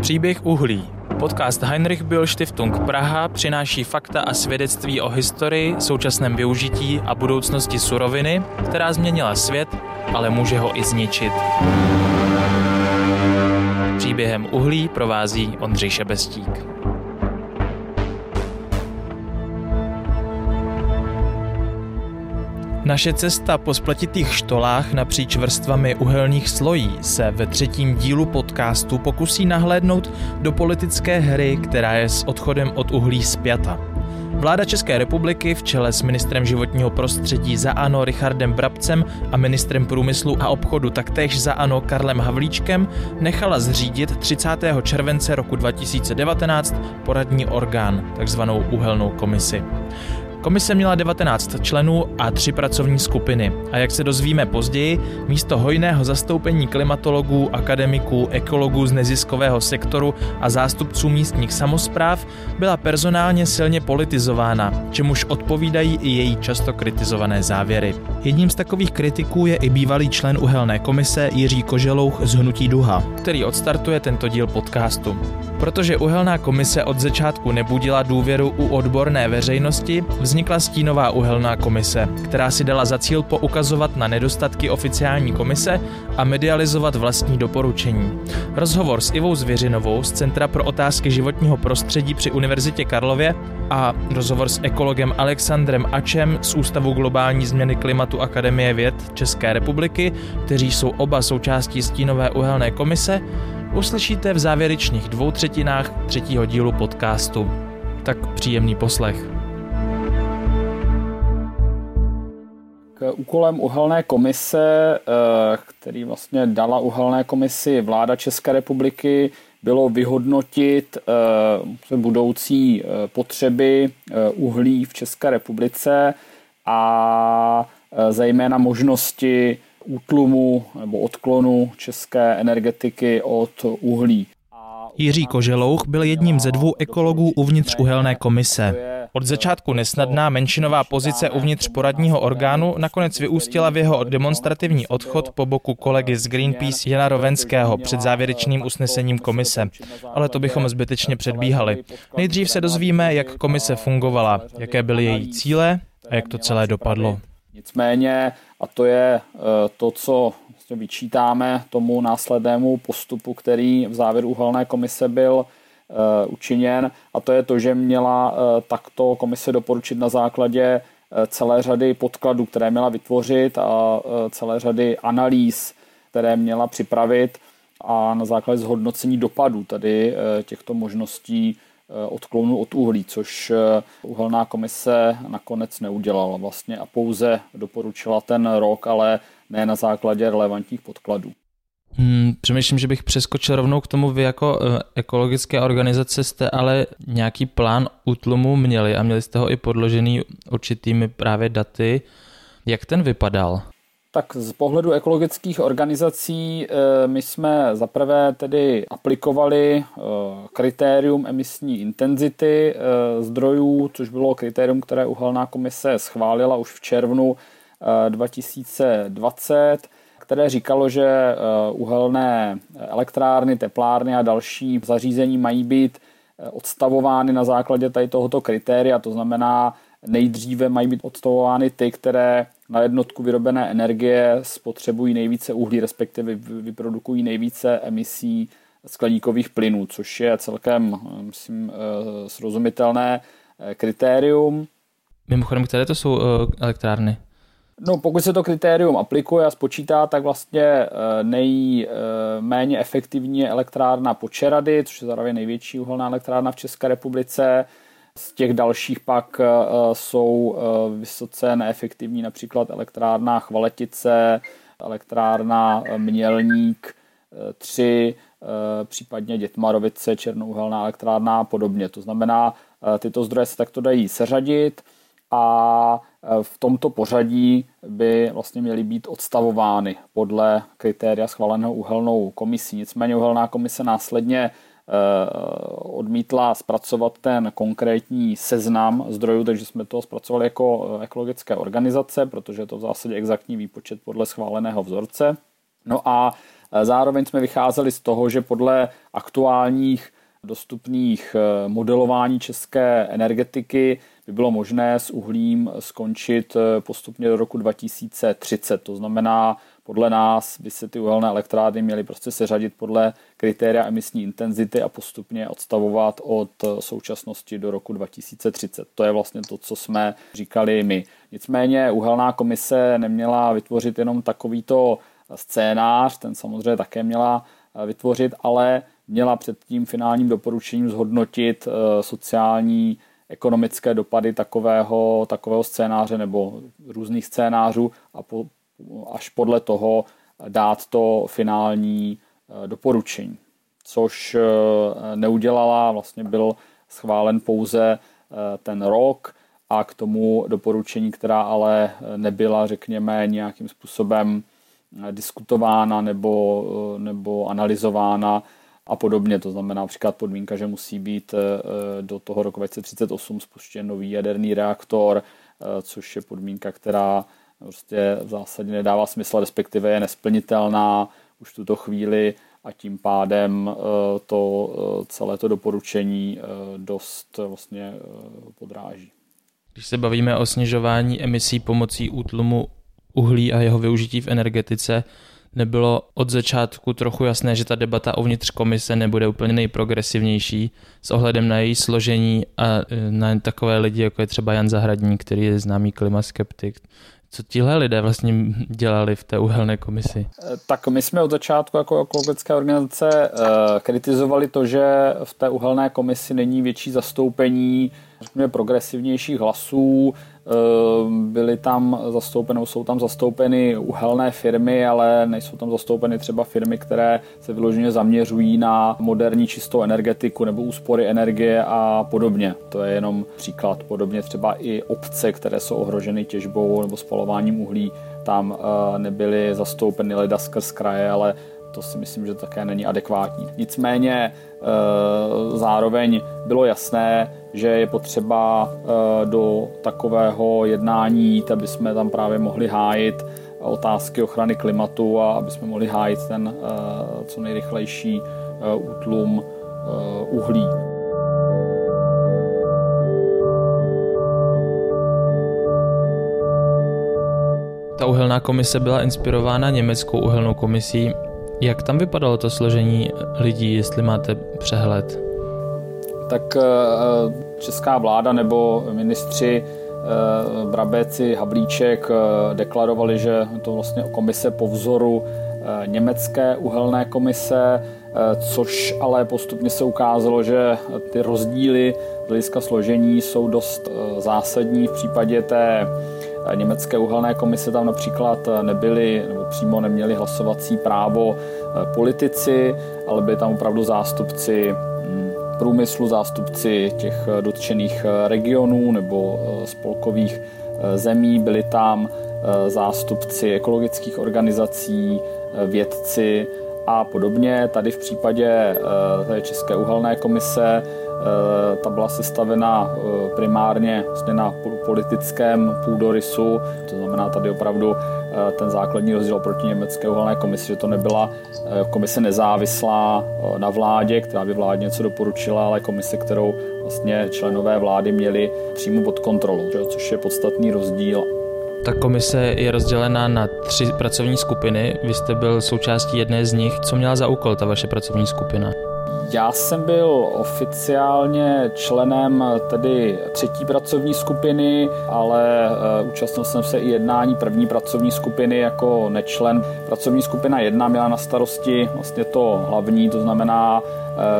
Příběh uhlí. Podcast Heinrich Böll Stiftung Praha přináší fakta a svědectví o historii, současném využití a budoucnosti suroviny, která změnila svět, ale může ho i zničit. Příběhem uhlí provází Ondřej Šebestík. Naše cesta po spletitých štolách napříč vrstvami uhelných slojí se ve třetím dílu podcastu pokusí nahlédnout do politické hry, která je s odchodem od uhlí zpěta. Vláda České republiky v čele s ministrem životního prostředí za ANO Richardem Brabcem a ministrem průmyslu a obchodu taktéž za ANO Karlem Havlíčkem nechala zřídit 30. července roku 2019 poradní orgán, takzvanou uhelnou komisi. Komise měla 19 členů a tři pracovní skupiny. A jak se dozvíme později, místo hojného zastoupení klimatologů, akademiků, ekologů z neziskového sektoru a zástupců místních samozpráv byla personálně silně politizována, čemuž odpovídají i její často kritizované závěry. Jedním z takových kritiků je i bývalý člen uhelné komise Jiří Koželouch z Hnutí Duha, který odstartuje tento díl podcastu. Protože uhelná komise od začátku nebudila důvěru u odborné veřejnosti, vznikla stínová uhelná komise, která si dala za cíl poukazovat na nedostatky oficiální komise a medializovat vlastní doporučení. Rozhovor s Ivou Zvěřinovou z Centra pro otázky životního prostředí při Univerzitě Karlově a rozhovor s ekologem Alexandrem Ačem z Ústavu globální změny klimatu Akademie věd České republiky, kteří jsou oba součástí stínové uhelné komise, uslyšíte v závěrečných dvou třetinách třetího dílu podcastu. Tak příjemný poslech. Úkolem uhelné komise, eh, který vlastně dala uhelné komisi vláda České republiky, bylo vyhodnotit eh, budoucí eh, potřeby uhlí v České republice a zejména možnosti útlumu nebo odklonu české energetiky od uhlí. Jiří Koželouch byl jedním ze dvou ekologů uvnitř uhelné komise. Od začátku nesnadná menšinová pozice uvnitř poradního orgánu nakonec vyústila v jeho demonstrativní odchod po boku kolegy z Greenpeace Jana Rovenského před závěrečným usnesením komise. Ale to bychom zbytečně předbíhali. Nejdřív se dozvíme, jak komise fungovala, jaké byly její cíle a jak to celé dopadlo. Nicméně, a to je eh, to, co vlastně vyčítáme tomu následnému postupu, který v závěru uhelné komise byl učiněn a to je to, že měla eh, takto komise doporučit na základě eh, celé řady podkladů, které měla vytvořit a celé řady analýz, které měla připravit a na základě zhodnocení dopadů tady těchto možností odklonu od uhlí, což uhelná komise nakonec neudělala vlastně a pouze doporučila ten rok, ale ne na základě relevantních podkladů. Hmm, přemýšlím, že bych přeskočil rovnou k tomu, vy jako uh, ekologické organizace jste ale nějaký plán útlumu měli a měli jste ho i podložený určitými právě daty. Jak ten vypadal? Tak z pohledu ekologických organizací eh, my jsme zaprvé tedy aplikovali eh, kritérium emisní intenzity zdrojů, což bylo kritérium, které uhelná komise schválila už v červnu 2020 které říkalo, že eh, uhelné elektrárny, teplárny a další zařízení mají být eh, odstavovány na základě tady tohoto kritéria, to znamená nejdříve mají být odstavovány ty, které na jednotku vyrobené energie spotřebují nejvíce uhlí, respektive vyprodukují nejvíce emisí skleníkových plynů, což je celkem, myslím, eh, srozumitelné kritérium. Mimochodem, které to jsou elektrárny? No, pokud se to kritérium aplikuje a spočítá, tak vlastně eh, nejméně efektivní je elektrárna Počerady, což je zároveň největší uhelná elektrárna v České republice. Z těch dalších pak eh, jsou eh, vysoce neefektivní například elektrárna Chvaletice, elektrárna Mělník 3, případně Dětmarovice, Černouhelná elektrárna a podobně. To znamená, tyto zdroje se takto dají seřadit a e, v tomto pořadí by vlastně měly být odstavovány podle kritéria schváleného uhelnou komisí. Nicméně uhelná komise následně e, odmítla zpracovat ten konkrétní seznam zdrojů, takže jsme to zpracovali jako e, ekologické organizace, protože je to v zásadě exaktní výpočet podle schváleného vzorce. No a Zároveň jsme vycházeli z toho, že podle aktuálních dostupných modelování české energetiky by bylo možné s uhlím skončit eh, postupně do roku 2030. To znamená, podle nás by se ty uhelné elektrárny měly prostě seřadit podle kritéria emisní intenzity a postupně odstavovat od eh, současnosti do roku 2030. To je vlastně to, co jsme říkali my. Nicméně uhelná komise neměla vytvořit jenom takovýto scénář, ten samozřejmě také měla vytvořit, ale měla před tím finálním doporučením zhodnotit eh, sociální, ekonomické dopady takového, takového scénáře nebo různých scénářů a po, až podle toho dát to finální eh, doporučení. Což eh, neudělala, vlastně byl schválen pouze ten rok a k tomu doporučení, která ale nebyla, řekněme, nějakým způsobem diskutována nebo, nebo analyzována, a podobně. To znamená například podmínka, že musí být eh, eh, do toho roku 2038 spuštěn nový jaderný reaktor, eh, což je podmínka, která prostě v zásadě nedává smysl, respektive je nesplnitelná už v tuto chvíli a tím pádem to celé to doporučení dost vlastně podráží. Když se bavíme o snižování emisí pomocí útlumu uhlí a jeho využití v energetice, nebylo od začátku trochu jasné, že ta debata uvnitř komise nebude úplně nejprogresivnější s ohledem na její složení a e, na takové lidi, jako je třeba Jan Zahradník, který je známý klimaskeptik. Co tihle lidé vlastně dělali v té uhelné komisi? E, tak my jsme od začátku jako ekologické organizace e, kritizovali to, že v té uhelné komisi není větší zastoupení řekněme, progresivnějších hlasů, byly tam zastoupeny, jsou tam zastoupeny uhelné firmy, ale nejsou tam zastoupeny třeba firmy, které se vyloženě zaměřují na moderní čistou energetiku nebo úspory energie a podobně. To je jenom příklad. Podobně třeba i obce, které jsou ohroženy těžbou nebo spalováním uhlí, tam eh, nebyly zastoupeny leda skrz kraje, ale to si myslím, že také není adekvátní. Nicméně eh, zároveň bylo jasné, že je potřeba eh, do takového jednání jít, aby jsme tam právě mohli hájit otázky ochrany klimatu a aby jsme mohli hájit ten eh, co nejrychlejší útlum uhlí. Ta uhelná komise byla inspirována německou uhelnou komisí jak tam vypadalo to složení lidí, jestli máte přehled? Tak eh, česká vláda nebo ministři eh, Brabeci, Havlíček eh, deklarovali, že to vlastně komise po vzoru německé uhelné komise, což ale postupně se ukázalo, že ty rozdíly z hlediska složení jsou dost zásadní. V případě té německé uhelné komise tam například nebyly nebo přímo neměli hlasovací právo eh, politici, ale byli tam opravdu zástupci hm, průmyslu, zástupci těch eh, dotčených eh, regionů nebo spolkových zemí, byli tam zástupci ekologických organizací, vědci a podobně. Tady v případě České uhelné komise Eh, ta byla sestavena eh, primárně vlastně na politickém půdorysu, to znamená tady opravdu eh, ten základní rozdíl proti německé uhelné komisi, že to nebyla komise nezávislá na vládě, která by vládě něco doporučila, ale komise, kterou vlastně členové vlády měli přímo pod kontrolou, což je podstatný rozdíl. Ta komise je rozdělená na tři pracovní skupiny. Vy jste byl součástí jedné z nich. Co měla za úkol ta vaše pracovní skupina? Já jsem byl oficiálně členem tedy třetí pracovní skupiny, ale uh, účastnil jsem se i jednání první pracovní skupiny jako nečlen. Pracovní skupina jedna měla na starosti vlastně to hlavní, to znamená uh,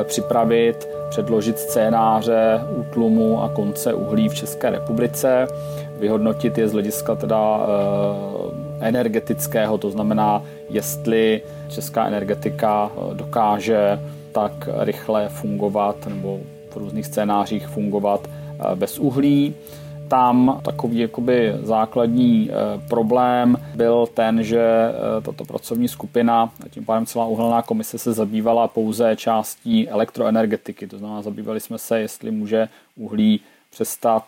připravit, předložit scénáře útlumu a konce uhlí v České republice, vyhodnotit je z hlediska teda uh, energetického, to znamená, jestli česká energetika dokáže tak rychle fungovat nebo v různých scénářích fungovat eh, bez uhlí. Tam takový jakoby základní eh, problém byl ten, že eh, tato pracovní skupina, a tím pádem celá uhelná komise se zabývala pouze částí elektroenergetiky. To znamená, zabývali jsme se, jestli může uhlí přestat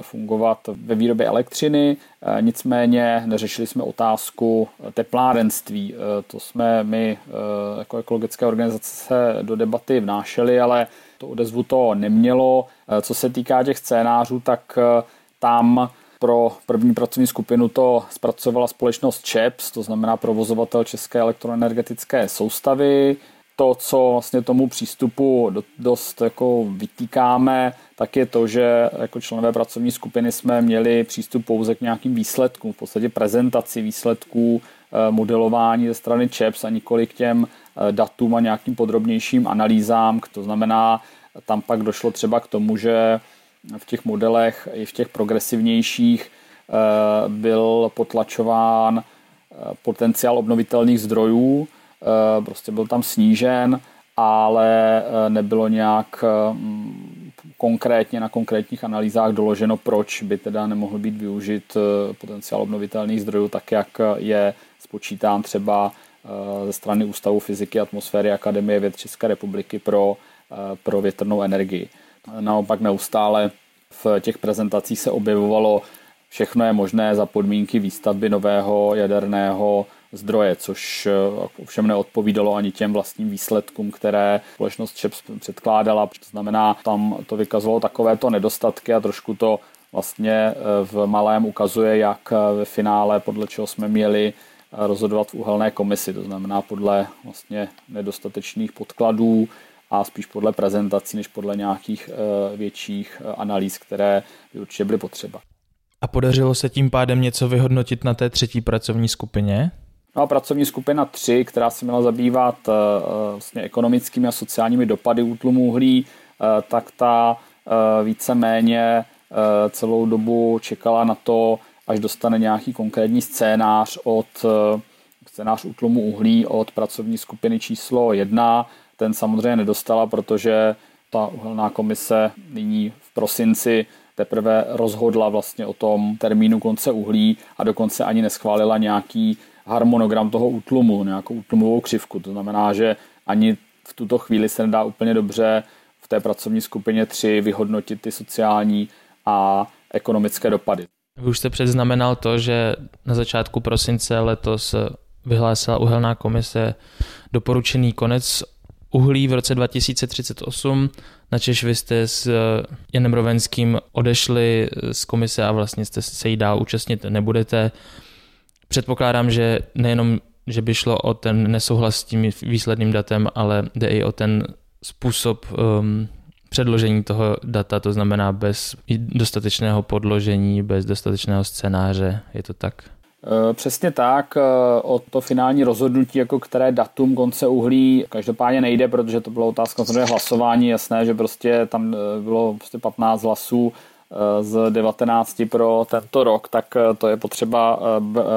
fungovat ve výrobě elektřiny, nicméně neřešili jsme otázku teplárenství. To jsme my jako ekologické organizace do debaty vnášeli, ale to odezvu to nemělo. Co se týká těch scénářů, tak tam pro první pracovní skupinu to zpracovala společnost ČEPS, to znamená provozovatel České elektroenergetické soustavy. To, co vlastně tomu přístupu dost jako vytýkáme, tak je to, že jako členové pracovní skupiny jsme měli přístup pouze k nějakým výsledkům, v podstatě prezentaci výsledků eh, modelování ze strany ČEPS a nikoli k těm eh, datům a nějakým podrobnějším analýzám. To znamená, tam pak došlo třeba k tomu, že v těch modelech i v těch progresivnějších eh, byl potlačován potenciál obnovitelných zdrojů, prostě byl tam snížen, ale nebylo nějak konkrétně na konkrétních analýzách doloženo, proč by teda nemohl být využit potenciál obnovitelných zdrojů tak, jak je spočítán třeba ze strany Ústavu fyziky atmosféry Akademie věd České republiky pro, pro větrnou energii. Naopak neustále v těch prezentacích se objevovalo, všechno je možné za podmínky výstavby nového jaderného zdroje, což eh, ovšem neodpovídalo ani těm vlastním výsledkům, které společnost ČEPS předkládala. To znamená, tam to vykazovalo takovéto nedostatky a trošku to vlastně eh, v malém ukazuje, jak eh, ve finále, podle čeho jsme měli rozhodovat v uhelné komisi, to znamená podle vlastně nedostatečných podkladů, a spíš podle prezentací, než podle nějakých větších analýz, které by určitě byly potřeba. A podařilo se tím pádem něco vyhodnotit na té třetí pracovní skupině? No a pracovní skupina 3, která se měla zabývat eh, vlastně ekonomickými a sociálními dopady útlumu uhlí, tak ta víceméně celou dobu čekala na to, až dostane nějaký konkrétní scénář od scénář útlumu uhlí od pracovní skupiny číslo 1, ten samozřejmě nedostala, protože ta uhelná komise nyní v prosinci teprve rozhodla vlastně o tom termínu konce uhlí a dokonce ani neschválila nějaký harmonogram toho útlumu, nějakou útlumovou křivku. To znamená, že ani v tuto chvíli se nedá úplně dobře v té pracovní skupině 3 vyhodnotit ty sociální a ekonomické dopady. Vy už jste předznamenal to, že na začátku prosince letos vyhlásila uhelná komise doporučený konec uhlí v roce 2038, načež vy jste s Janem Rovenským odešli z komise a vlastně jste se jí dál účastnit nebudete. Předpokládám, že nejenom, že by šlo o ten nesouhlas s tím výsledným datem, ale jde i o ten způsob um, předložení toho data, to znamená bez dostatečného podložení, bez dostatečného scénáře, je to tak? Eh, přesně tak, eh, o to finální rozhodnutí, jako které datum konce uhlí, každopádně nejde, protože to bylo otázka samozřejmě hlasování, jasné, že prostě tam eh, bylo prostě 15 hlasů z 19 pro tento rok, tak to je potřeba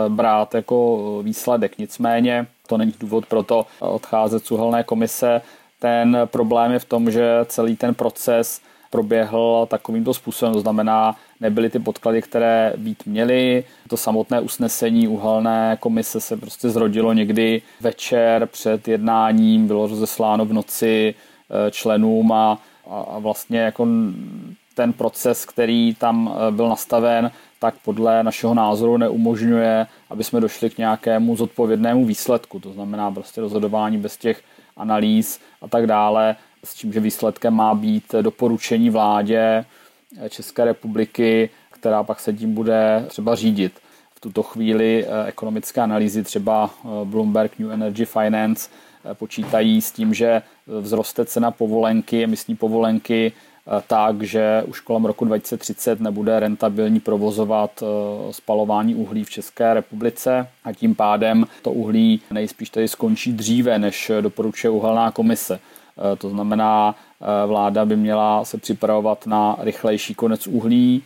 brát jako výsledek. Nicméně to není důvod pro to odcházet z uhelné komise. Ten problém je v tom, že celý ten proces proběhl takovýmto způsobem, to znamená, nebyly ty podklady, které být měly. To samotné usnesení uhelné komise se prostě zrodilo někdy večer před jednáním, bylo rozesláno v noci eh, členům a, a vlastně jako ten proces, který tam eh, byl nastaven, tak podle našeho názoru neumožňuje, aby jsme došli k nějakému zodpovědnému výsledku. To znamená prostě rozhodování bez těch analýz a tak dále, s tím, že výsledkem má být doporučení vládě České republiky, která pak se tím bude třeba řídit. V tuto chvíli eh, ekonomické analýzy třeba eh, Bloomberg New Energy Finance eh, počítají s tím, že vzroste cena povolenky, emisní povolenky tak, že už kolem roku 2030 nebude rentabilní provozovat spalování uhlí v České republice a tím pádem to uhlí nejspíš tady skončí dříve, než doporučuje uhelná komise. To znamená, vláda by měla se připravovat na rychlejší konec uhlí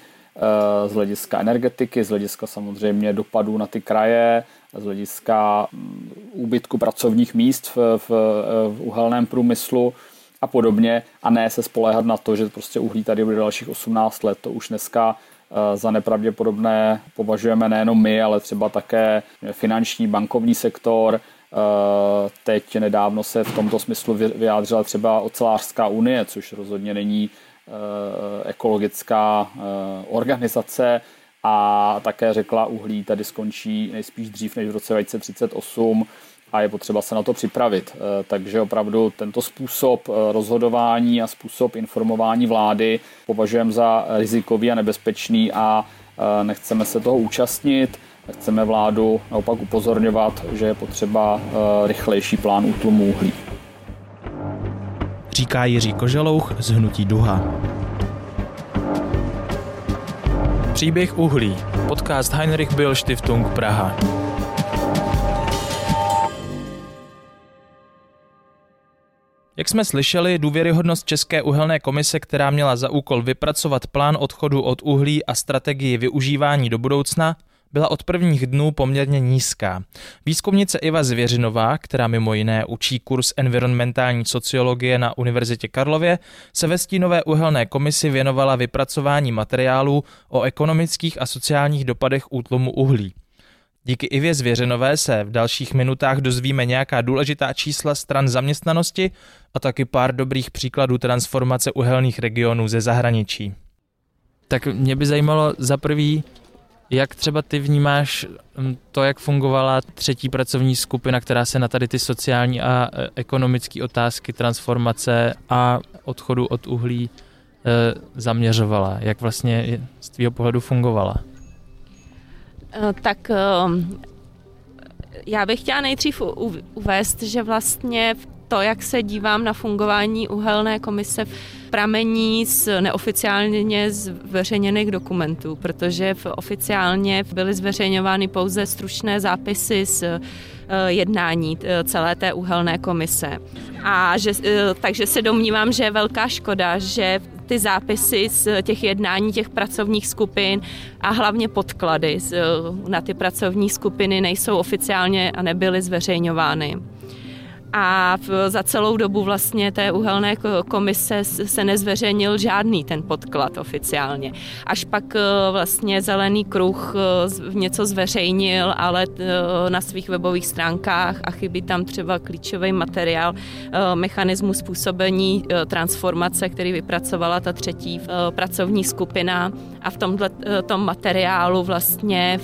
z hlediska energetiky, z hlediska samozřejmě dopadů na ty kraje, z hlediska mm, úbytku pracovních míst v, v, v uhelném průmyslu a podobně a ne se spoléhat na to, že prostě uhlí tady bude dalších 18 let. To už dneska za nepravděpodobné považujeme nejenom my, ale třeba také finanční, bankovní sektor, Eh, teď nedávno se v tomto smyslu vyjádřila třeba ocelářská unie, což rozhodně není ekologická organizace. A také řekla, uhlí tady skončí nejspíš dřív než v roce 2038 a je potřeba se na to připravit. Takže opravdu tento způsob rozhodování a způsob informování vlády považujeme za rizikový a nebezpečný a nechceme se toho účastnit. Chceme vládu naopak upozorňovat, že je potřeba eh, rychlejší plán útlumu uhlí. Říká Jiří Koželouch z Hnutí Duha. Příběh uhlí. Podcast Heinrich Bill Stiftung Praha. Jak jsme slyšeli, důvěryhodnost České uhelné komise, která měla za úkol vypracovat plán odchodu od uhlí a strategii využívání do budoucna, byla od prvních dnů poměrně nízká. Výzkumnice Iva Zvěřinová, která mimo jiné učí kurz environmentální sociologie na Univerzitě Karlově, se ve stínové uhelné komisi věnovala vypracování materiálů o ekonomických a sociálních dopadech útlumu uhlí. Díky Ivě Zvěřenové se v dalších minutách dozvíme nějaká důležitá čísla stran zaměstnanosti a taky pár dobrých příkladů transformace uhelných regionů ze zahraničí. Tak mě by zajímalo za prvý, jak třeba ty vnímáš hm, to, jak fungovala třetí pracovní skupina, která se na tady ty sociální a e, ekonomické otázky transformace a odchodu od uhlí e, zaměřovala? Jak vlastně z tvého pohledu fungovala? E, tak já bych chtěla nejdřív uvést, že vlastně to, jak se dívám na fungování uhelné komise, pramení z neoficiálně zveřejněných dokumentů, protože oficiálně byly zveřejňovány pouze stručné zápisy z eh, jednání eh, celé té uhelné komise. A že, eh, takže se domnívám, že je velká škoda, že ty zápisy z těch jednání těch pracovních skupin a hlavně podklady na ty pracovní skupiny nejsou oficiálně a nebyly zveřejňovány a za celou dobu vlastně té uhelné komise se nezveřejnil žádný ten podklad oficiálně. Až pak e, vlastně Zelený kruh e, něco zveřejnil, ale e, na svých webových stránkách a chybí tam třeba klíčový materiál mechanismu způsobení transformace, který vypracovala ta třetí pracovní skupina a v tomhle tom materiálu vlastně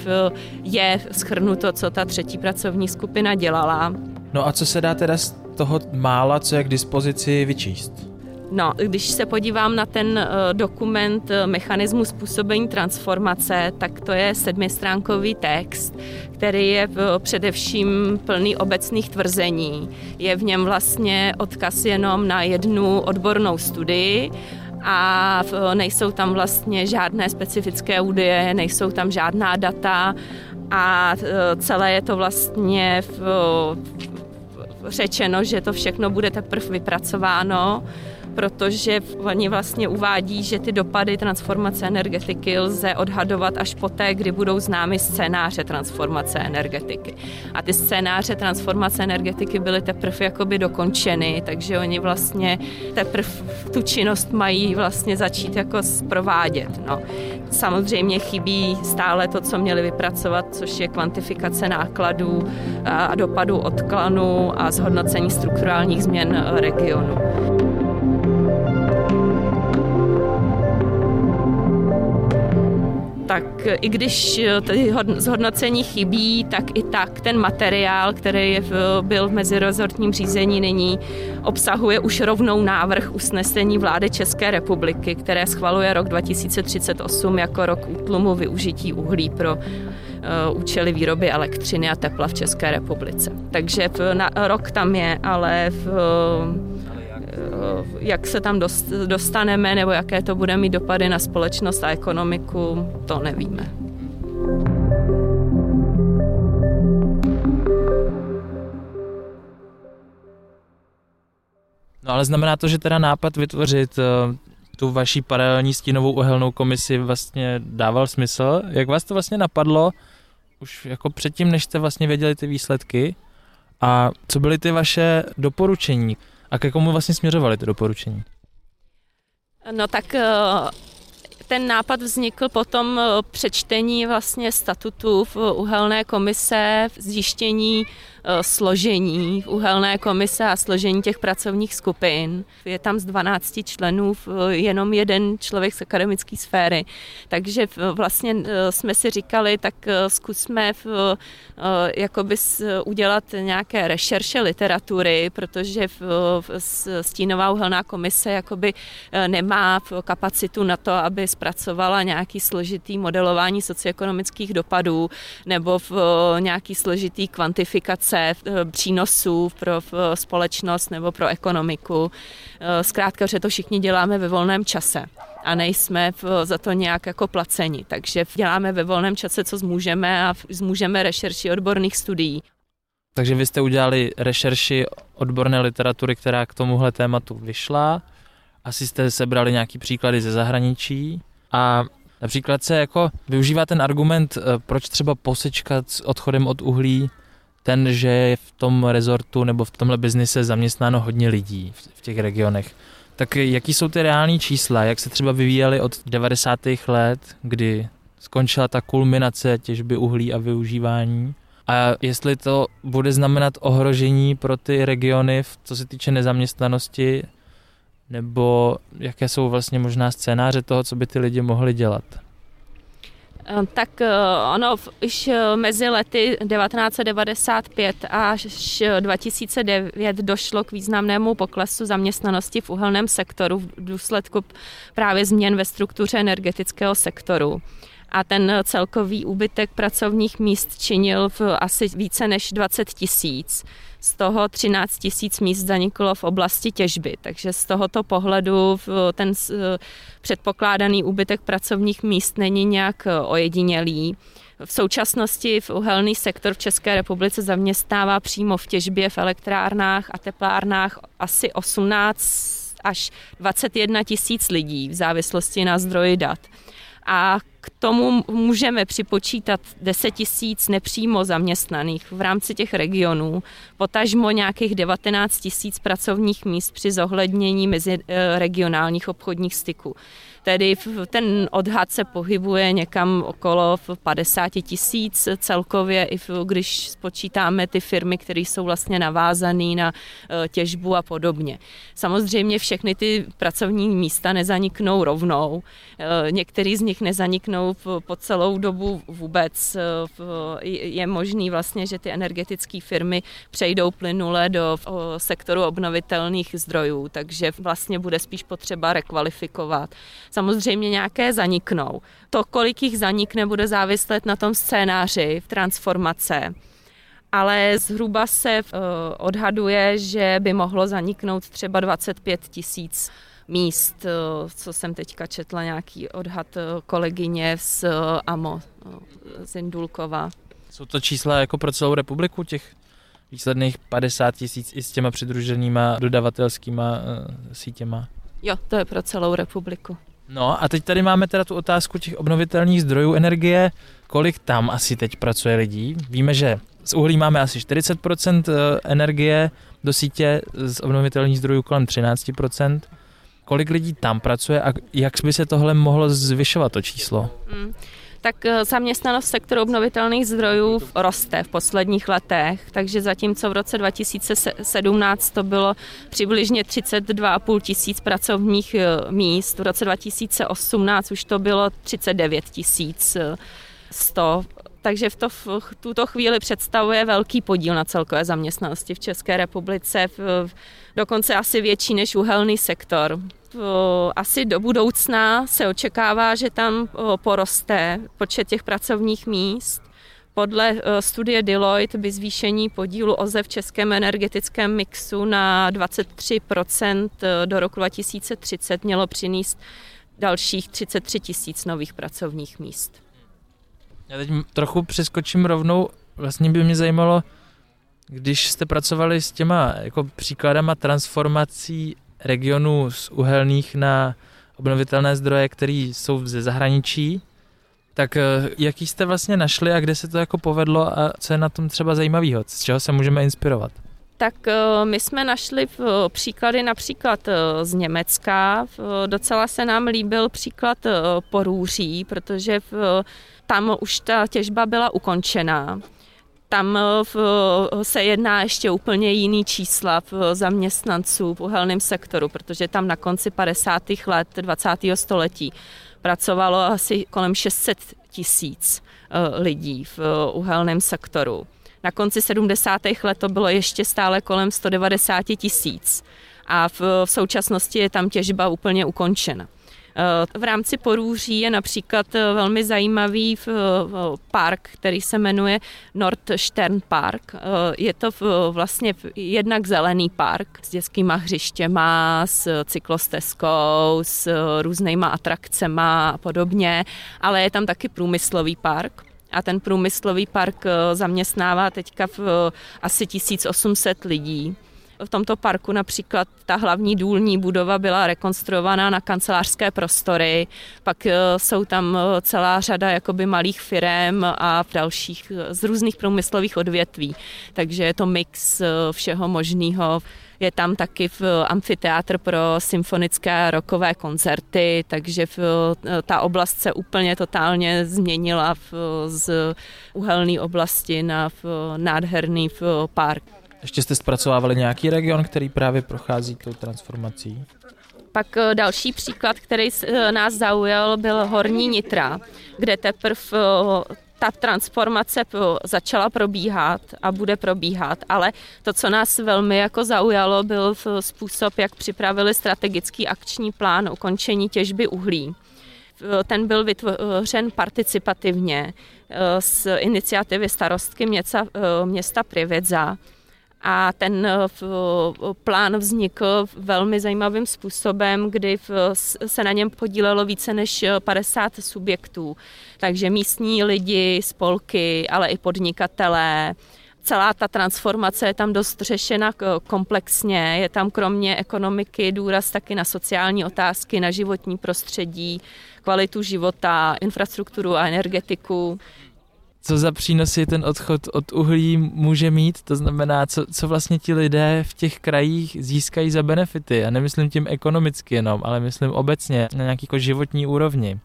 je schrnuto, co ta třetí pracovní skupina dělala. No a co se dá teda z toho mála, co je k dispozici, vyčíst? No, když se podívám na ten uh, dokument uh, Mechanismus způsobení transformace, tak to je sedmistránkový text, který je uh, především plný obecných tvrzení. Je v něm vlastně odkaz jenom na jednu odbornou studii a nejsou tam vlastně žádné specifické údaje, nejsou tam žádná data a celé je to vlastně v, řečeno, že to všechno bude teprve vypracováno protože oni vlastně uvádí, že ty dopady transformace energetiky lze odhadovat až poté, kdy budou známy scénáře transformace energetiky. A ty scénáře transformace energetiky byly teprve jakoby dokončeny, takže oni vlastně teprve tu činnost mají vlastně začít jako provádět. No. Samozřejmě chybí stále to, co měli vypracovat, což je kvantifikace nákladů a dopadů odklanu a zhodnocení strukturálních změn regionu. Tak i když ty zhodnocení chybí, tak i tak ten materiál, který je v, byl v mezirezortním řízení nyní, obsahuje už rovnou návrh usnesení vlády České republiky, které schvaluje rok 2038 jako rok útlumu využití uhlí pro uh, účely výroby elektřiny a tepla v České republice. Takže v, na, rok tam je, ale v, Eh, jak se tam dostaneme nebo jaké to bude mít dopady na společnost a ekonomiku, to nevíme. No ale znamená to, že teda nápad vytvořit uh, tu vaší paralelní stínovou uhelnou komisi vlastně dával smysl. Jak vás to vlastně napadlo už jako předtím, než jste vlastně věděli ty výsledky? A co byly ty vaše doporučení? A ke komu vlastně směřovaly ty doporučení? No tak eh, ten nápad vznikl po tom eh, přečtení vlastně statutu v uhelné komise, zjištění složení uhelné komise a složení těch pracovních skupin. Je tam z 12 členů jenom jeden člověk z akademické sféry. Takže vlastně jsme si říkali, tak zkusme v, jakoby udělat nějaké rešerše literatury, protože v, v, stínová uhelná komise jakoby nemá kapacitu na to, aby zpracovala nějaký složitý modelování socioekonomických dopadů nebo v nějaký složitý kvantifikace eh, přínosů pro společnost nebo pro ekonomiku. Eh, zkrátka, že to všichni děláme ve volném čase a nejsme za to nějak jako placeni. Takže děláme ve volném čase, co zmůžeme a zmůžeme rešerši odborných studií. Takže vy jste udělali rešerši odborné literatury, která k tomuhle tématu vyšla. Asi jste sebrali nějaký příklady ze zahraničí a například se jako využívá ten argument, eh, proč třeba posečkat s odchodem od uhlí, ten, že je v tom rezortu nebo v tomhle biznise zaměstnáno hodně lidí v těch regionech. Tak jaký jsou ty reální čísla? Jak se třeba vyvíjely od 90. let, kdy skončila ta kulminace těžby uhlí a využívání? A jestli to bude znamenat ohrožení pro ty regiony, co se týče nezaměstnanosti, nebo jaké jsou vlastně možná scénáře toho, co by ty lidi mohli dělat? Eh, tak eh, ono už eh, mezi lety 1995 až 2009 došlo k významnému poklesu zaměstnanosti v uhelném sektoru v důsledku právě změn ve struktuře energetického sektoru a ten celkový úbytek pracovních míst činil v asi více než 20 tisíc. Z toho 13 tisíc míst zaniklo v oblasti těžby, takže z tohoto pohledu ten předpokládaný úbytek pracovních míst není nějak ojedinělý. V současnosti v uhelný sektor v České republice zaměstnává přímo v těžbě v elektrárnách a teplárnách asi 18 až 21 tisíc lidí v závislosti na zdroji dat a k tomu můžeme připočítat 10 tisíc nepřímo zaměstnaných v rámci těch regionů, potažmo nějakých 19 tisíc pracovních míst při zohlednění mezi eh, regionálních obchodních styků. Tedy ten odhad se pohybuje někam okolo 50 tisíc celkově, i když spočítáme ty firmy, které jsou vlastně navázané na e, těžbu a podobně. Samozřejmě všechny ty pracovní místa nezaniknou rovnou. E, některý z nich nezaniknou po celou dobu vůbec. E, je možný vlastně, že ty energetické firmy přejdou plynule do sektoru obnovitelných zdrojů, takže vlastně bude spíš potřeba rekvalifikovat samozřejmě nějaké zaniknou. To, kolik jich zanikne, bude záviset na tom scénáři v transformace. Ale zhruba se uh, odhaduje, že by mohlo zaniknout třeba 25 tisíc míst, uh, co jsem teďka četla, nějaký odhad uh, kolegyně z AMO, z Indulkova. Jsou to čísla jako pro celou republiku těch výsledných 50 tisíc i s těma přidruženýma dodavatelskýma sítěma? Jo, to je pro celou republiku. No a teď tady máme teda tu otázku těch obnovitelných zdrojů energie. Kolik tam asi teď pracuje lidí? Víme, že z uhlí máme asi 40% eh, energie do sítě, z obnovitelných zdrojů kolem 13%. Kolik lidí tam pracuje a jak by se tohle mohlo zvyšovat, to číslo? Hmm tak eh, zaměstnanost v sektoru obnovitelných zdrojů roste v posledních letech, takže zatímco v roce 2017 to bylo přibližně 32,5 tisíc pracovních eh, míst, v roce 2018 už to bylo 39 tisíc 100 eh, takže v, to, v tuto chvíli představuje velký podíl na celkové zaměstnanosti v České republice, v, dokonce asi větší než uhelný sektor asi do budoucna se očekává, že tam poroste počet těch pracovních míst. Podle studie Deloitte by zvýšení podílu OZE v českém energetickém mixu na 23% do roku 2030 mělo přinést dalších 33 tisíc nových pracovních míst. Já teď trochu přeskočím rovnou. Vlastně by mě zajímalo, když jste pracovali s těma jako příkladama transformací regionů z uhelných na obnovitelné zdroje, které jsou ze zahraničí, tak eh, jaký jste vlastně našli a kde se to jako povedlo a co je na tom třeba zajímavého, z čeho se můžeme inspirovat? Tak eh, my jsme našli příklady například eh, z Německa. Docela se nám líbil příklad Porůří, protože tam už ta těžba byla ukončená tam se jedná ještě úplně jiný čísla v zaměstnanců v uhelném sektoru, protože tam na konci 50. let 20. století pracovalo asi kolem 600 tisíc lidí v uhelném sektoru. Na konci 70. let to bylo ještě stále kolem 190 tisíc a v, v současnosti je tam těžba úplně ukončena. V rámci Porůří je například velmi zajímavý park, který se jmenuje Nordstern Park. Je to vlastně jednak zelený park s dětskýma hřištěma, s cyklostezkou, s různýma atrakcema a podobně, ale je tam taky průmyslový park a ten průmyslový park eh, zaměstnává teďka v eh, asi 1800 lidí. V tomto parku například ta hlavní důlní budova byla rekonstruovaná na kancelářské prostory, pak eh, jsou tam celá řada jakoby malých firm a dalších z různých průmyslových odvětví, takže je to mix všeho možného. Je tam taky v amfiteátr pro symfonické rokové koncerty, takže v, ta oblast se úplně totálně změnila v, z uhelné oblasti na v, nádherný v park. Ještě jste zpracovávali nějaký region, který právě prochází tou transformací? Pak eh, další příklad, který eh, nás zaujal, byl Horní Nitra, kde teprve eh, ta transformace začala probíhat a bude probíhat, ale to, co nás velmi jako zaujalo, byl způsob, jak připravili strategický akční plán ukončení těžby uhlí. Ten byl vytvořen participativně z iniciativy starostky města, města a ten eh, plán vznikl velmi zajímavým způsobem, kdy se na něm podílelo více než 50 eh, subjektů. Takže místní lidi, spolky, ale i podnikatelé, celá ta transformace je tam dost řešena komplexně. Je tam kromě ekonomiky důraz taky na sociální otázky, na životní prostředí, kvalitu života, infrastrukturu a energetiku co za přínosy ten odchod od uhlí může mít, to znamená, co, co vlastně ti lidé v těch krajích získají za benefity. A nemyslím tím ekonomicky jenom, ale myslím obecně na nějaký jako životní úrovni.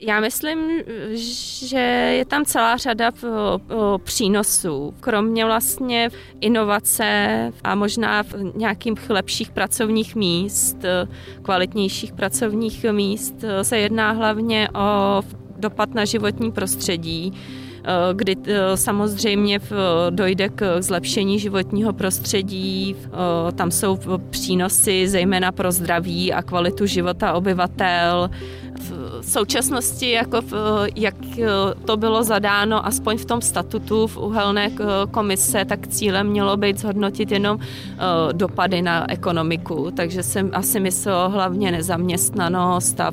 Já myslím, že je tam celá řada přínosů. Kromě vlastně inovace a možná nějakých lepších pracovních míst, kvalitnějších pracovních míst, se jedná hlavně o dopad na životní prostředí, eh, kdy eh, samozřejmě dojde k zlepšení životního prostředí. Eh, tam jsou přínosy zejména pro zdraví a kvalitu života obyvatel v současnosti, jako v, jak to bylo zadáno, aspoň v tom statutu v uhelné komise, tak cílem mělo být zhodnotit jenom eh, dopady na ekonomiku, takže jsem asi myslel hlavně nezaměstnanost a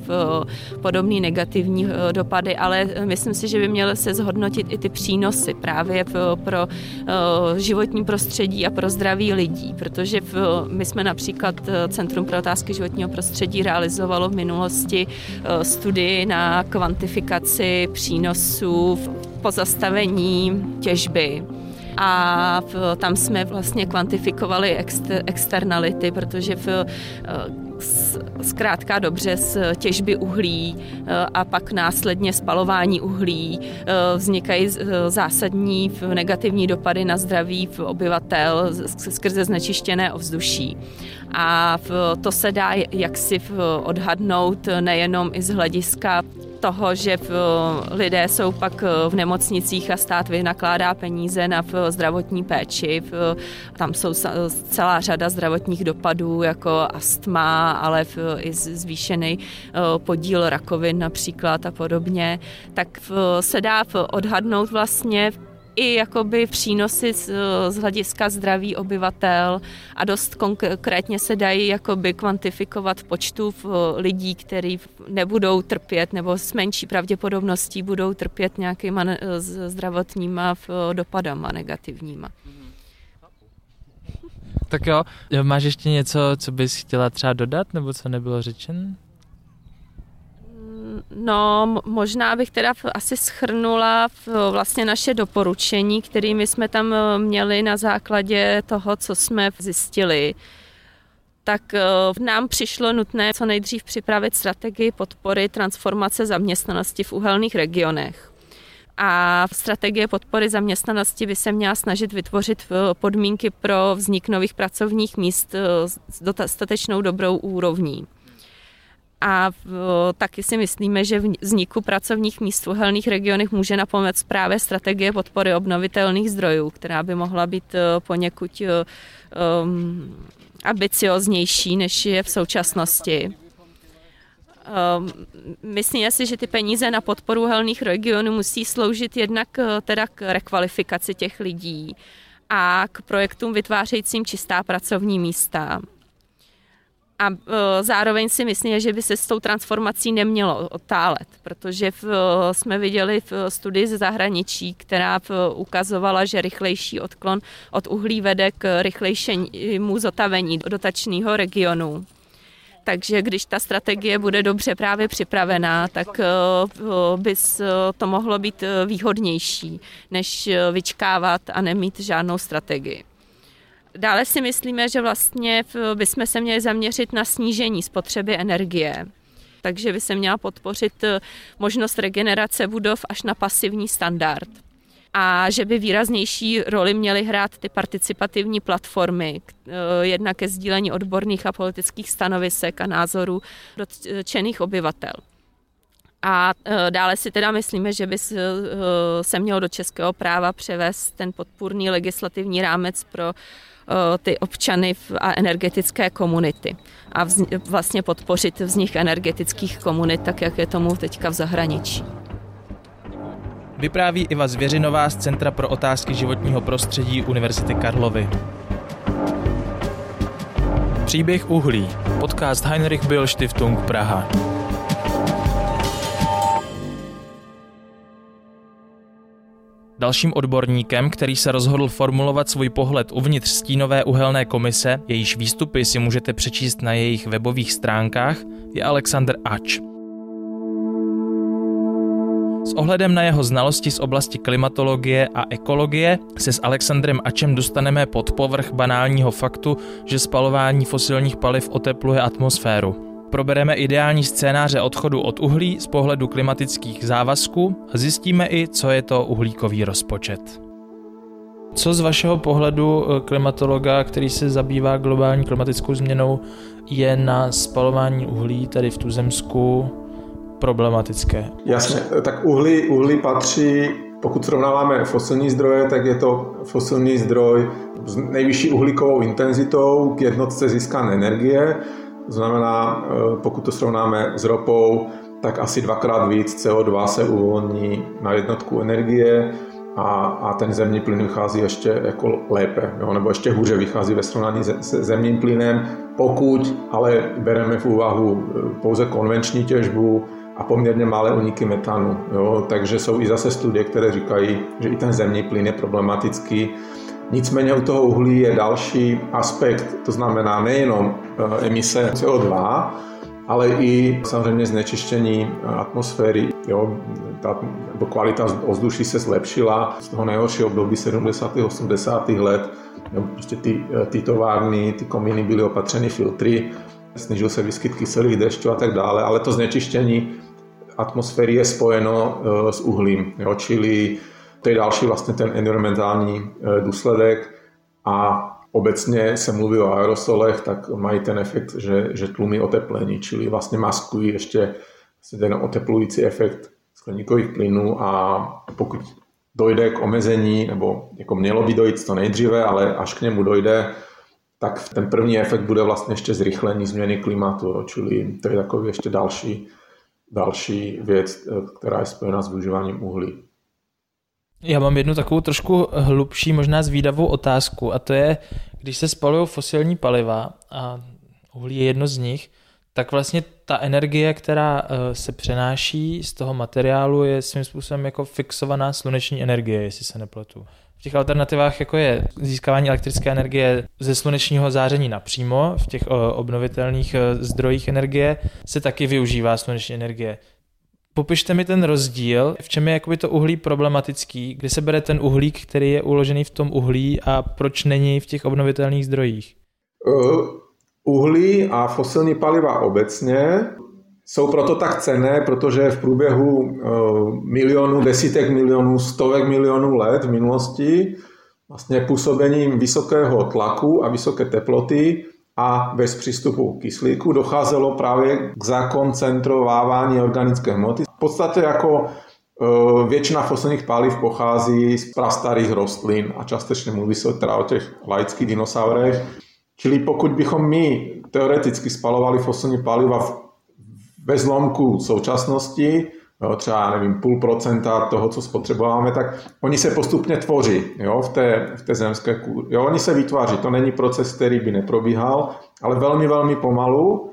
podobný negativní eh, dopady, ale myslím si, že by měly se zhodnotit i ty přínosy právě pro eh, životní prostředí a pro zdraví lidí, protože my jsme například Centrum pro otázky životního prostředí realizovalo v minulosti studii na kvantifikaci přínosů v pozastavení těžby. A tam jsme vlastně kvantifikovali exter, externality, protože v, zkrátka dobře z těžby uhlí eh, a pak následně spalování uhlí eh, vznikají zásadní negativní dopady na zdraví obyvatel skrze znečištěné ovzduší. A to se dá jaksi odhadnout nejenom i z hlediska toho, že lidé jsou pak v nemocnicích a stát vynakládá peníze na zdravotní péči. Tam jsou celá řada zdravotních dopadů, jako astma, ale i zvýšený podíl rakovin například a podobně. Tak se dá odhadnout vlastně i jakoby přínosy z, z hlediska zdraví obyvatel a dost konkrétně se dají jakoby kvantifikovat počtu lidí, kteří nebudou trpět nebo s menší pravděpodobností budou trpět nějakýma zdravotníma dopadama negativníma. Tak jo, máš ještě něco, co bys chtěla třeba dodat, nebo co nebylo řečen? No, možná bych teda asi schrnula vlastně naše doporučení, kterými jsme tam eh, měli na základě toho, co jsme zjistili. Tak eh, nám přišlo nutné co nejdřív připravit strategii podpory transformace zaměstnanosti v uhelných regionech. A strategie podpory zaměstnanosti by se měla snažit vytvořit eh, podmínky pro vznik nových pracovních míst s dostatečnou dobrou úrovní. A taky si myslíme, že vzniku pracovních míst v uhelných regionech může napomoct právě strategie podpory obnovitelných zdrojů, která by mohla být poněkud um, ambicioznější, než je v současnosti. Um, myslím si, že ty peníze na podporu uhelných regionů musí sloužit jednak teda k rekvalifikaci těch lidí a k projektům vytvářejícím čistá pracovní místa. A uh, zároveň si myslím, že by se s tou transformací nemělo otálet, protože uh, jsme viděli v studii ze zahraničí, která ukazovala, že rychlejší odklon od uhlí vede k rychlejšímu zotavení dotačního regionu. Takže když ta strategie bude dobře právě připravená, tak by to mohlo být výhodnější, než vyčkávat a nemít žádnou strategii. Dále si myslíme, že vlastně bychom se měli zaměřit na snížení spotřeby energie. Takže by se měla podpořit eh, možnost regenerace budov až na pasivní standard. A že by výraznější roli měly hrát ty participativní platformy, eh, jednak ke sdílení odborných a politických stanovisek a názorů dotčených obyvatel. A eh, dále si teda myslíme, že by se mělo do českého práva převést ten podpůrný legislativní rámec pro ty občany a energetické komunity a vlastně podpořit vznik energetických komunit, tak jak je tomu teďka v zahraničí. Vypráví Iva Zvěřinová z Centra pro otázky životního prostředí Univerzity Karlovy. Příběh uhlí. Podcast Heinrich Bill Stiftung Praha. Dalším odborníkem, který se rozhodl formulovat svůj pohled uvnitř stínové uhelné komise, jejíž výstupy si můžete přečíst na jejich webových stránkách, je Alexander Ač. S ohledem na jeho znalosti z oblasti klimatologie a ekologie se s Alexandrem Ačem dostaneme pod povrch banálního faktu, že spalování fosilních paliv otepluje atmosféru probereme ideální scénáře odchodu od uhlí z pohledu klimatických závazků a zjistíme i, co je to uhlíkový rozpočet. Co z vašeho pohledu eh, klimatologa, který se zabývá globální klimatickou změnou, je na spalování uhlí tady v Tuzemsku problematické? Jasně, tak uhlí, uhlí patří, pokud srovnáváme fosilní zdroje, tak je to fosilní zdroj s nejvyšší uhlíkovou intenzitou k jednotce získané energie. Znamená, eh, pokud to srovnáme s ropou, tak asi dvakrát víc CO2 se uvolní na jednotku energie a, a ten zemní plyn vychází ještě jako lépe, jo, nebo ještě hůře vychází ve srovnání se zemním plynem, pokud ale bereme v úvahu eh, pouze konvenční těžbu a poměrně malé uniky metanu. Jo, takže jsou i zase studie, které říkají, že i ten zemní plyn je problematický Nicméně u toho uhlí je další aspekt, to znamená nejenom eh, emise CO2, ale i samozřejmě znečištění atmosféry. Jo, ta, nebo kvalita ovzduší se zlepšila z toho nejhoršího období 70. 80. let. Nebo prostě ty, eh, ty továrny, ty komíny byly opatřeny filtry, snížil se výskyt kyselých dešťů a tak dále, ale to znečištění atmosféry je spojeno eh, s uhlím. Jo, čili to je další vlastně ten environmentální eh, důsledek. A obecně se mluví o aerosolech, tak mají ten efekt, že, že tlumí oteplení, čili vlastně maskují ještě ten oteplující efekt skleníkových plynů. A pokud dojde k omezení, nebo jako mělo by dojít to nejdříve, ale až k němu dojde, tak ten první efekt bude vlastně ještě zrychlení změny klimatu, čili to je takový ještě další, další věc, eh, která je spojená s využíváním uhlí. Já mám jednu takovou trošku hlubší, možná zvídavou otázku a to je, když se spalují fosilní paliva a uhlí je jedno z nich, tak vlastně ta energie, která eh, se přenáší z toho materiálu, je svým způsobem jako fixovaná sluneční energie, jestli se nepletu. V těch alternativách jako je získávání elektrické energie ze slunečního záření napřímo, v těch eh, obnovitelných eh, zdrojích energie se taky využívá sluneční energie. Popište mi ten rozdíl, v čem je jakoby to uhlí problematický, kdy se bere ten uhlík, který je uložený v tom uhlí a proč není v těch obnovitelných zdrojích? Uh, uhlí a fosilní paliva obecně jsou proto tak cené, protože v průběhu milionů, desítek milionů, stovek milionů let v minulosti vlastně působením vysokého tlaku a vysoké teploty a bez přístupu kyslíku docházelo právě k zakoncentrovávání organické hmoty. V podstatě jako e, většina fosilních paliv pochází z prastarých rostlin a částečně mluví se teda o těch laických dinosaurech. Čili pokud bychom my teoreticky spalovali fosilní paliva ve zlomku současnosti, jo, třeba nevím, půl procenta toho, co spotřebováme, tak oni se postupně tvoří jo, v, té, v té zemské kůře. Jo, oni se vytváří, to není proces, který by neprobíhal, ale velmi, velmi pomalu.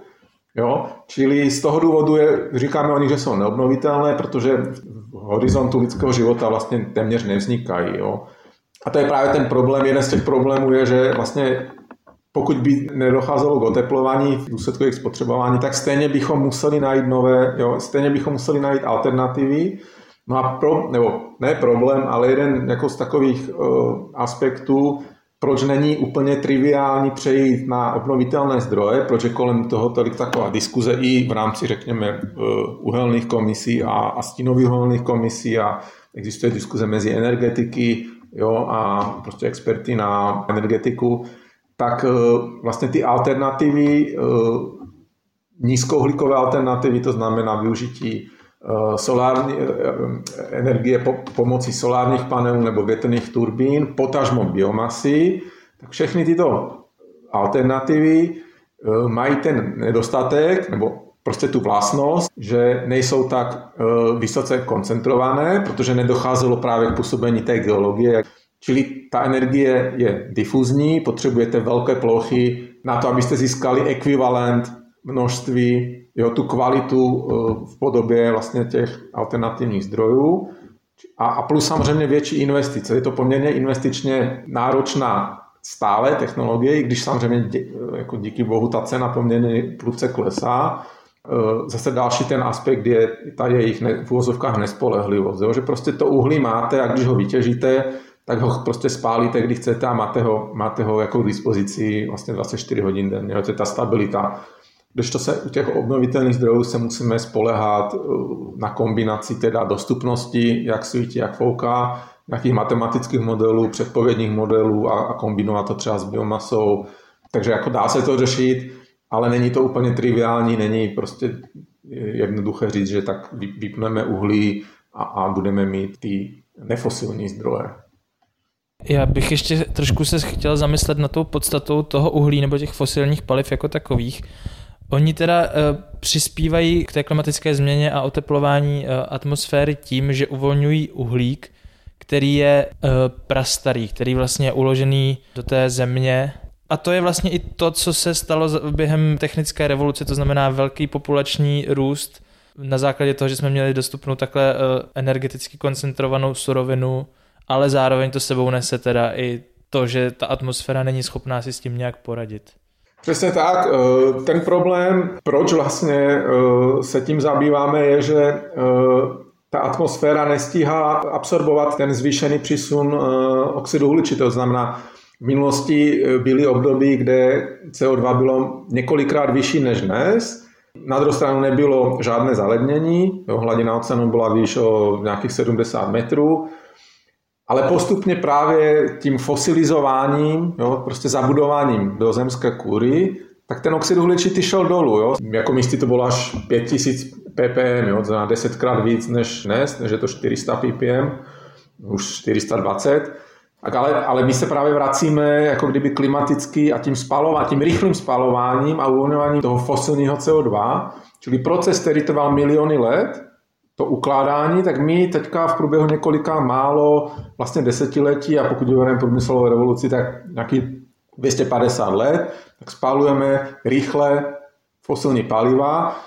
Jo? Čili z toho důvodu je, říkáme o nich, že jsou neobnovitelné, protože v horizontu lidského života vlastně téměř nevznikají. Jo? A to je právě ten problém. Jeden z těch problémů je, že vlastně pokud by nedocházelo k oteplování v důsledku jejich spotřebování, tak stejně bychom museli najít nové, jo, stejně bychom museli najít alternativy. No a pro, nebo ne problém, ale jeden jako z takových uh, aspektů, proč není úplně triviální přejít na obnovitelné zdroje, proč je kolem toho tolik taková diskuze i v rámci, řekněme, uh, uhelných komisí a, a stínových uhelných komisí a existuje diskuze mezi energetiky jo, a prostě experty na energetiku, tak eh, vlastně ty alternativy, eh, nízkouhlíkové alternativy, to znamená využití eh, solární energie pomocí solárních panelů nebo větrných turbín, potažmo biomasy, tak všechny tyto alternativy mají ten nedostatek, nebo prostě tu vlastnost, že nejsou tak vysoce koncentrované, protože nedocházelo právě k působení té geologie, Čili ta energie je difuzní, potřebujete velké plochy na to, abyste získali ekvivalent množství, jo, tu kvalitu eh, v podobě vlastně těch alternativních zdrojů. A, a plus samozřejmě větší investice. Je to poměrně investičně náročná stále technologie, i když samozřejmě dě, eh, jako díky bohu ta cena poměrně prudce klesá. Eh, zase další ten aspekt je ta jejich ne, v úvozovkách nespolehlivost, jo? že prostě to uhlí máte a když ho vytěžíte, tak ho prostě spálíte, kdy chcete a máte ho, máte ho jako k dispozici vlastně 24 hodin denně. To je ta stabilita. Když to se u těch obnovitelných zdrojů se musíme spolehat uh, na kombinaci teda dostupnosti, jak svítí, jak fouká, nějakých matematických modelů, předpovědních modelů a, a kombinovat to třeba s biomasou. Takže jako dá se to řešit, ale není to úplně triviální, není prostě jednoduché říct, že tak vypneme uhlí a, a budeme mít ty nefosilní zdroje. Já bych ještě trošku se chtěl zamyslet na tou podstatou toho uhlí nebo těch fosilních paliv jako takových. Oni teda uh, přispívají k té klimatické změně a oteplování uh, atmosféry tím, že uvolňují uhlík, který je uh, prastarý, který vlastně je uložený do té země. A to je vlastně i to, co se stalo během technické revoluce, to znamená velký populační růst na základě toho, že jsme měli dostupnou takhle energeticky koncentrovanou surovinu, ale zároveň to sebou nese teda i to, že ta atmosféra není schopná si s tím nějak poradit. Přesně tak. Eh, ten problém, proč vlastně eh, se tím zabýváme, je, že eh, ta atmosféra nestíhá absorbovat ten zvýšený přísun oxidu uhličitého. To znamená, v minulosti byly období, kde CO2 bylo několikrát vyšší než dnes. Na druhou stranu nebylo žádné zalednění, hladina oceánu byla výš o nějakých 70 metrů ale postupně právě tím fosilizováním, jo, prostě zabudováním do zemské kůry, tak ten oxid uhličitý šel dolů. Jo. Jako místy to bylo až 5000 ppm, jo, to znamená desetkrát víc než dnes, než je to 400 ppm, už 420. Tak ale, ale my se právě vracíme jako kdyby klimaticky a tím spalováním, tím rychlým spalováním a uvolňováním toho fosilního CO2, čili proces, který trval miliony let, to ukládání, tak my teďka v průběhu několika málo vlastně desetiletí a pokud vybereme průmyslovou revoluci, tak nějaký 250 let, tak spálujeme rychle fosilní paliva.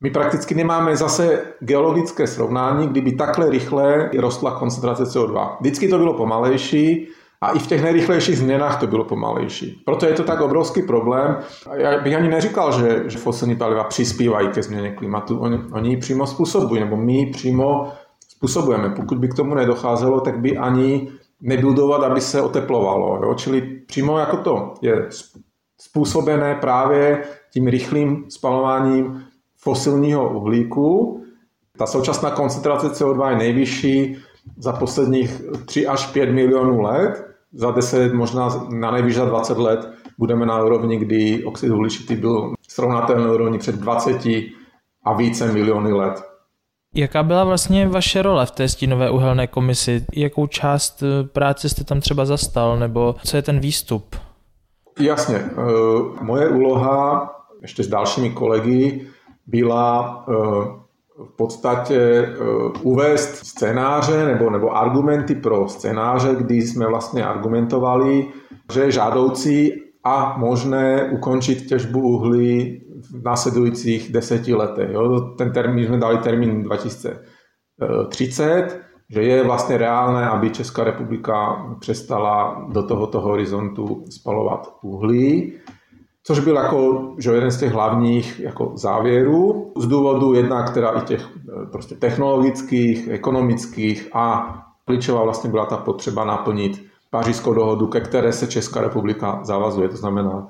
My prakticky nemáme zase geologické srovnání, kdyby takhle rychle rostla koncentrace CO2. Vždycky to bylo pomalejší, a i v těch nejrychlejších změnách to bylo pomalejší. Proto je to tak obrovský problém. Já bych ani neříkal, že, že fosilní paliva přispívají ke změně klimatu. Oni, oni ji přímo způsobují, nebo my ji přímo způsobujeme. Pokud by k tomu nedocházelo, tak by ani nebudovat, aby se oteplovalo. Jo? Čili přímo jako to je způsobené právě tím rychlým spalováním fosilního uhlíku. Ta současná koncentrace CO2 je nejvyšší za posledních 3 až 5 milionů let. Za 10, možná na nejvíc za 20 let budeme na úrovni, kdy oxid uhličitý byl srovnatelný úrovni před 20 a více miliony let. Jaká byla vlastně vaše role v té stínové uhelné komisi? Jakou část eh, práce jste tam třeba zastal, nebo co je ten výstup? Jasně. Eh, moje úloha ještě s dalšími kolegy byla eh, v podstatě uvést scénáře nebo, nebo argumenty pro scénáře, kdy jsme vlastně argumentovali, že je žádoucí a možné ukončit těžbu uhlí v následujících deseti letech. Jo? Ten termín, jsme dali termín 2030, že je vlastně reálné, aby Česká republika přestala do tohoto horizontu spalovat uhlí, což byl jako, že jeden z těch hlavních jako závěrů, z důvodu jednak teda i těch prostě technologických, ekonomických a klíčová vlastně byla ta potřeba naplnit pařížskou dohodu, ke které se Česká republika zavazuje. To znamená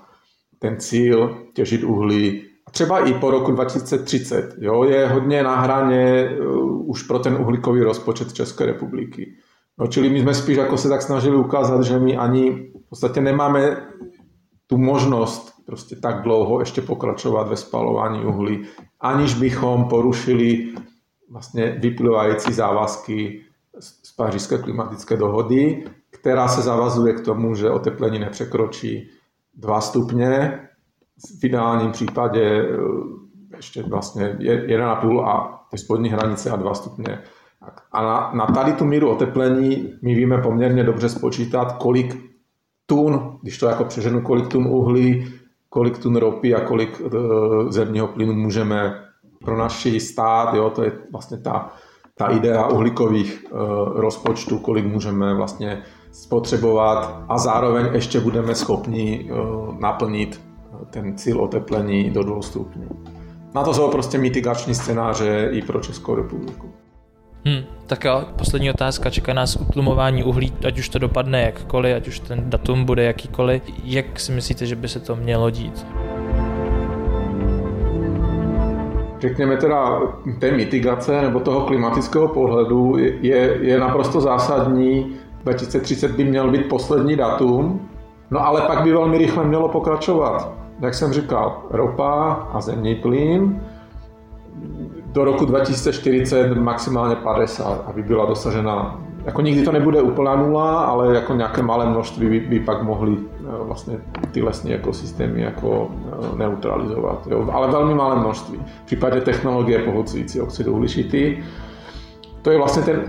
ten cíl těžit uhlí třeba i po roku 2030. Jo, je hodně na hraně uh, už pro ten uhlíkový rozpočet České republiky. No, čili my jsme spíš jako se tak snažili ukázat, že my ani v podstatě nemáme tu možnost prostě tak dlouho ještě pokračovat ve spalování uhlí, aniž bychom porušili vlastně vyplývající závazky z pařížské klimatické dohody která se zavazuje k tomu, že oteplení nepřekročí 2 stupně, v ideálním případě eh, ještě vlastně 1,5 a ty spodní hranice a 2 stupně. A na, na tady tu míru oteplení my víme poměrně dobře spočítat, kolik tun, když to jako přeženu, kolik tun uhlí, kolik tun ropy a kolik uh, zemního plynu můžeme pro naši stát, jo, to je vlastně ta, ta idea uhlíkových uh, rozpočtů, kolik můžeme vlastně spotřebovat a zároveň ještě budeme schopni eh, naplnit eh, ten cíl oteplení do 2 stupňů. Na to jsou prostě mitigační scénáře i pro Českou republiku. Hmm, tak jo, poslední otázka. Čeká nás utlumování uhlí, ať už to dopadne jakkoliv, ať už ten datum bude jakýkoliv. Jak si myslíte, že by se to mělo dít? řekněme teda té mitigace nebo toho klimatického pohledu je, je naprosto zásadní 2030 by měl být poslední datum, no ale pak by velmi rychle mělo pokračovat. Jak jsem říkal, ropa a zemní plyn, do roku 2040 maximálně 50, aby byla dosažena, jako nikdy to nebude úplná nula, ale jako nějaké malé množství by, by pak mohly eh, vlastně ty lesní ekosystémy jako eh, neutralizovat, jo? ale velmi malé množství. V případě technologie pohodcující oxid uhličitý, to je vlastně ten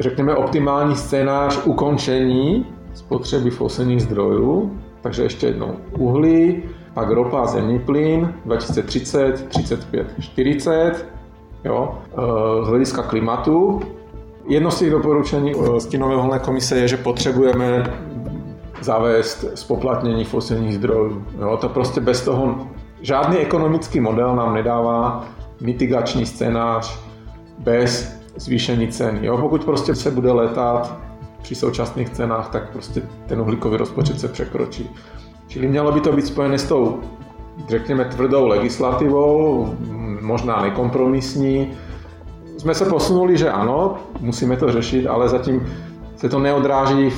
řekněme, optimální scénář ukončení spotřeby fosilních zdrojů. Takže ještě jednou uhlí, pak ropa zemní plyn 2030, 35, 40. Jo. Eh, z hlediska klimatu Jedno z těch doporučení eh, stínové uhelné komise je, že potřebujeme zavést spoplatnění fosilních zdrojů. Jo, to prostě bez toho žádný ekonomický model nám nedává mitigační scénář bez zvýšení cen. Jo? Pokud prostě se bude letat při současných cenách, tak prostě ten uhlíkový rozpočet se překročí. Čili mělo by to být spojené s tou, řekněme, tvrdou legislativou, možná nekompromisní. Jsme se posunuli, že ano, musíme to řešit, ale zatím se to neodráží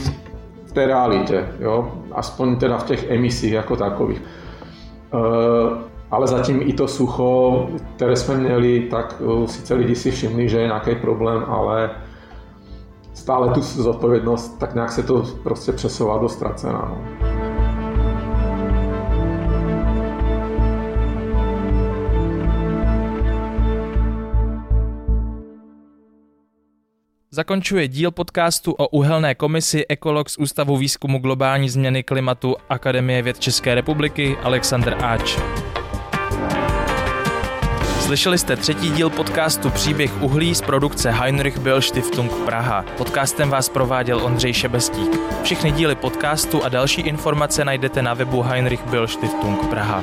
v té realitě, jo? aspoň teda v těch emisích jako takových. E, ale zatím i to sucho, které jsme měli, tak uh, sice lidi si všimli, že je nějaký problém, ale stále tu zodpovědnost, tak nějak se to prostě přesouvá do ztracena. No. Zakončuje díl podcastu o uhelné komisi ekolog z Ústavu výzkumu globální změny klimatu Akademie věd České republiky Alexander Áč. Slyšeli jste třetí díl podcastu Příběh uhlí z produkce Heinrich Böll Stiftung Praha. Podcastem vás prováděl Ondřej Šebestík. Všechny díly podcastu a další informace najdete na webu Heinrich Böll Stiftung Praha.